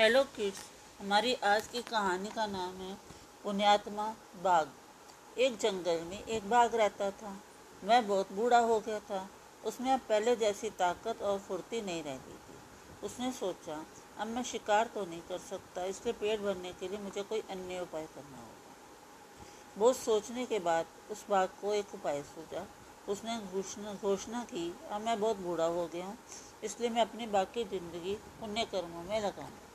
Hello kids हमारी आज की कहानी का नाम है पुण्यात्मा बाघ एक जंगल में एक बाघ रहता था। मैं बहुत बूढ़ा हो गया था। उसमें अब पहले जैसी ताकत और फुर्ती नहीं रहती थी। उसने सोचा, अब मैं शिकार तो नहीं कर सकता, इसलिए पेट भरने के लिए मुझे कोई अन्य उपाय करना होगा। बहुत सोचने के बाद उस बाघ को एक उपाय सूझा। उसने घोषणा घोषणा की, अब मैं बहुत बूढ़ा हो गया हूँ, इसलिए मैं अपनी बाकी ज़िंदगी पुण्य कर्मों में लगाऊँगा।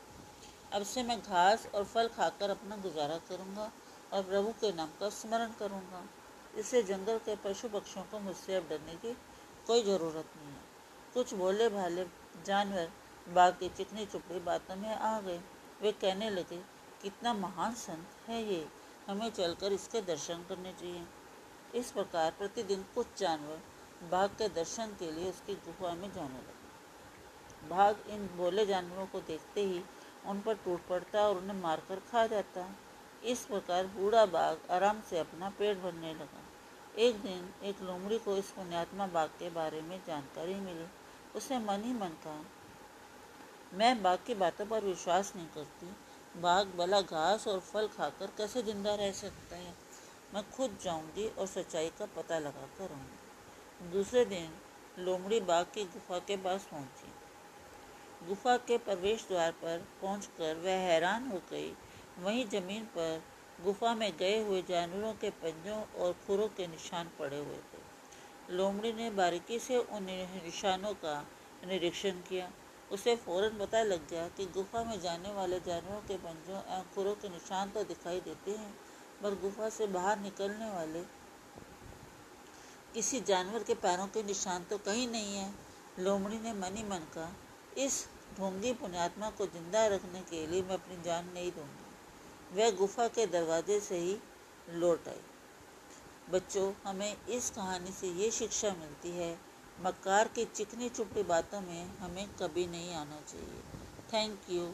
अब से मैं घास और फल खाकर अपना गुजारा करूँगा और प्रभु के नाम का स्मरण करूँगा। इससे जंगल के पशु पक्षियों को मुझसे अब डरने की कोई ज़रूरत नहीं है। कुछ भोले भाले जानवर बाघ की चिकनी चुपड़ी बातों में आ गए। वे कहने लगे, कितना महान संत है ये। हमें चलकर इसके दर्शन करने चाहिए। इस प्रकार प्रतिदिन कुछ जानवर बाघ के दर्शन के लिए उसकी गुफा में जाने लगे। बाघ इन भोले जानवरों को देखते ही उन पर टूट पड़ता और उन्हें मारकर खा जाता। इस प्रकार बूढ़ा बाघ आराम से अपना पेट भरने लगा। एक दिन एक लोमड़ी को इस पुण्यात्मा बाघ के बारे में जानकारी मिली। उसे मन ही मन कहा मैं बाघ की बातों पर विश्वास नहीं करती। बाघ भला घास और फल खाकर कैसे ज़िंदा रह सकता है? मैं खुद जाऊँगी और सच्चाई का पता लगा कर आऊँगी। दूसरे दिन लोमड़ी बाघ की गुफा के पास पहुँची। गुफा के प्रवेश द्वार पर पहुंचकर वह हैरान हो गई। वहीं ज़मीन पर गुफा में गए हुए जानवरों के पंजों और खुरों के निशान पड़े हुए थे। लोमड़ी ने बारीकी से उन निशानों का निरीक्षण किया। उसे फ़ौरन पता लग गया कि गुफा में जाने वाले जानवरों के पंजों एवं खुरों के निशान तो दिखाई देते हैं, पर गुफा से बाहर निकलने वाले किसी जानवर के पैरों के निशान तो कहीं नहीं है। लोमड़ी ने मनी मन का, इस ढोंगी पुण्यात्मा को ज़िंदा रखने के लिए मैं अपनी जान नहीं दूँगी। वह गुफा के दरवाजे से ही लौट आई। बच्चों, हमें इस कहानी से ये शिक्षा मिलती है मकार की चिकनी चुपड़ी बातों में हमें कभी नहीं आना चाहिए। Thank you.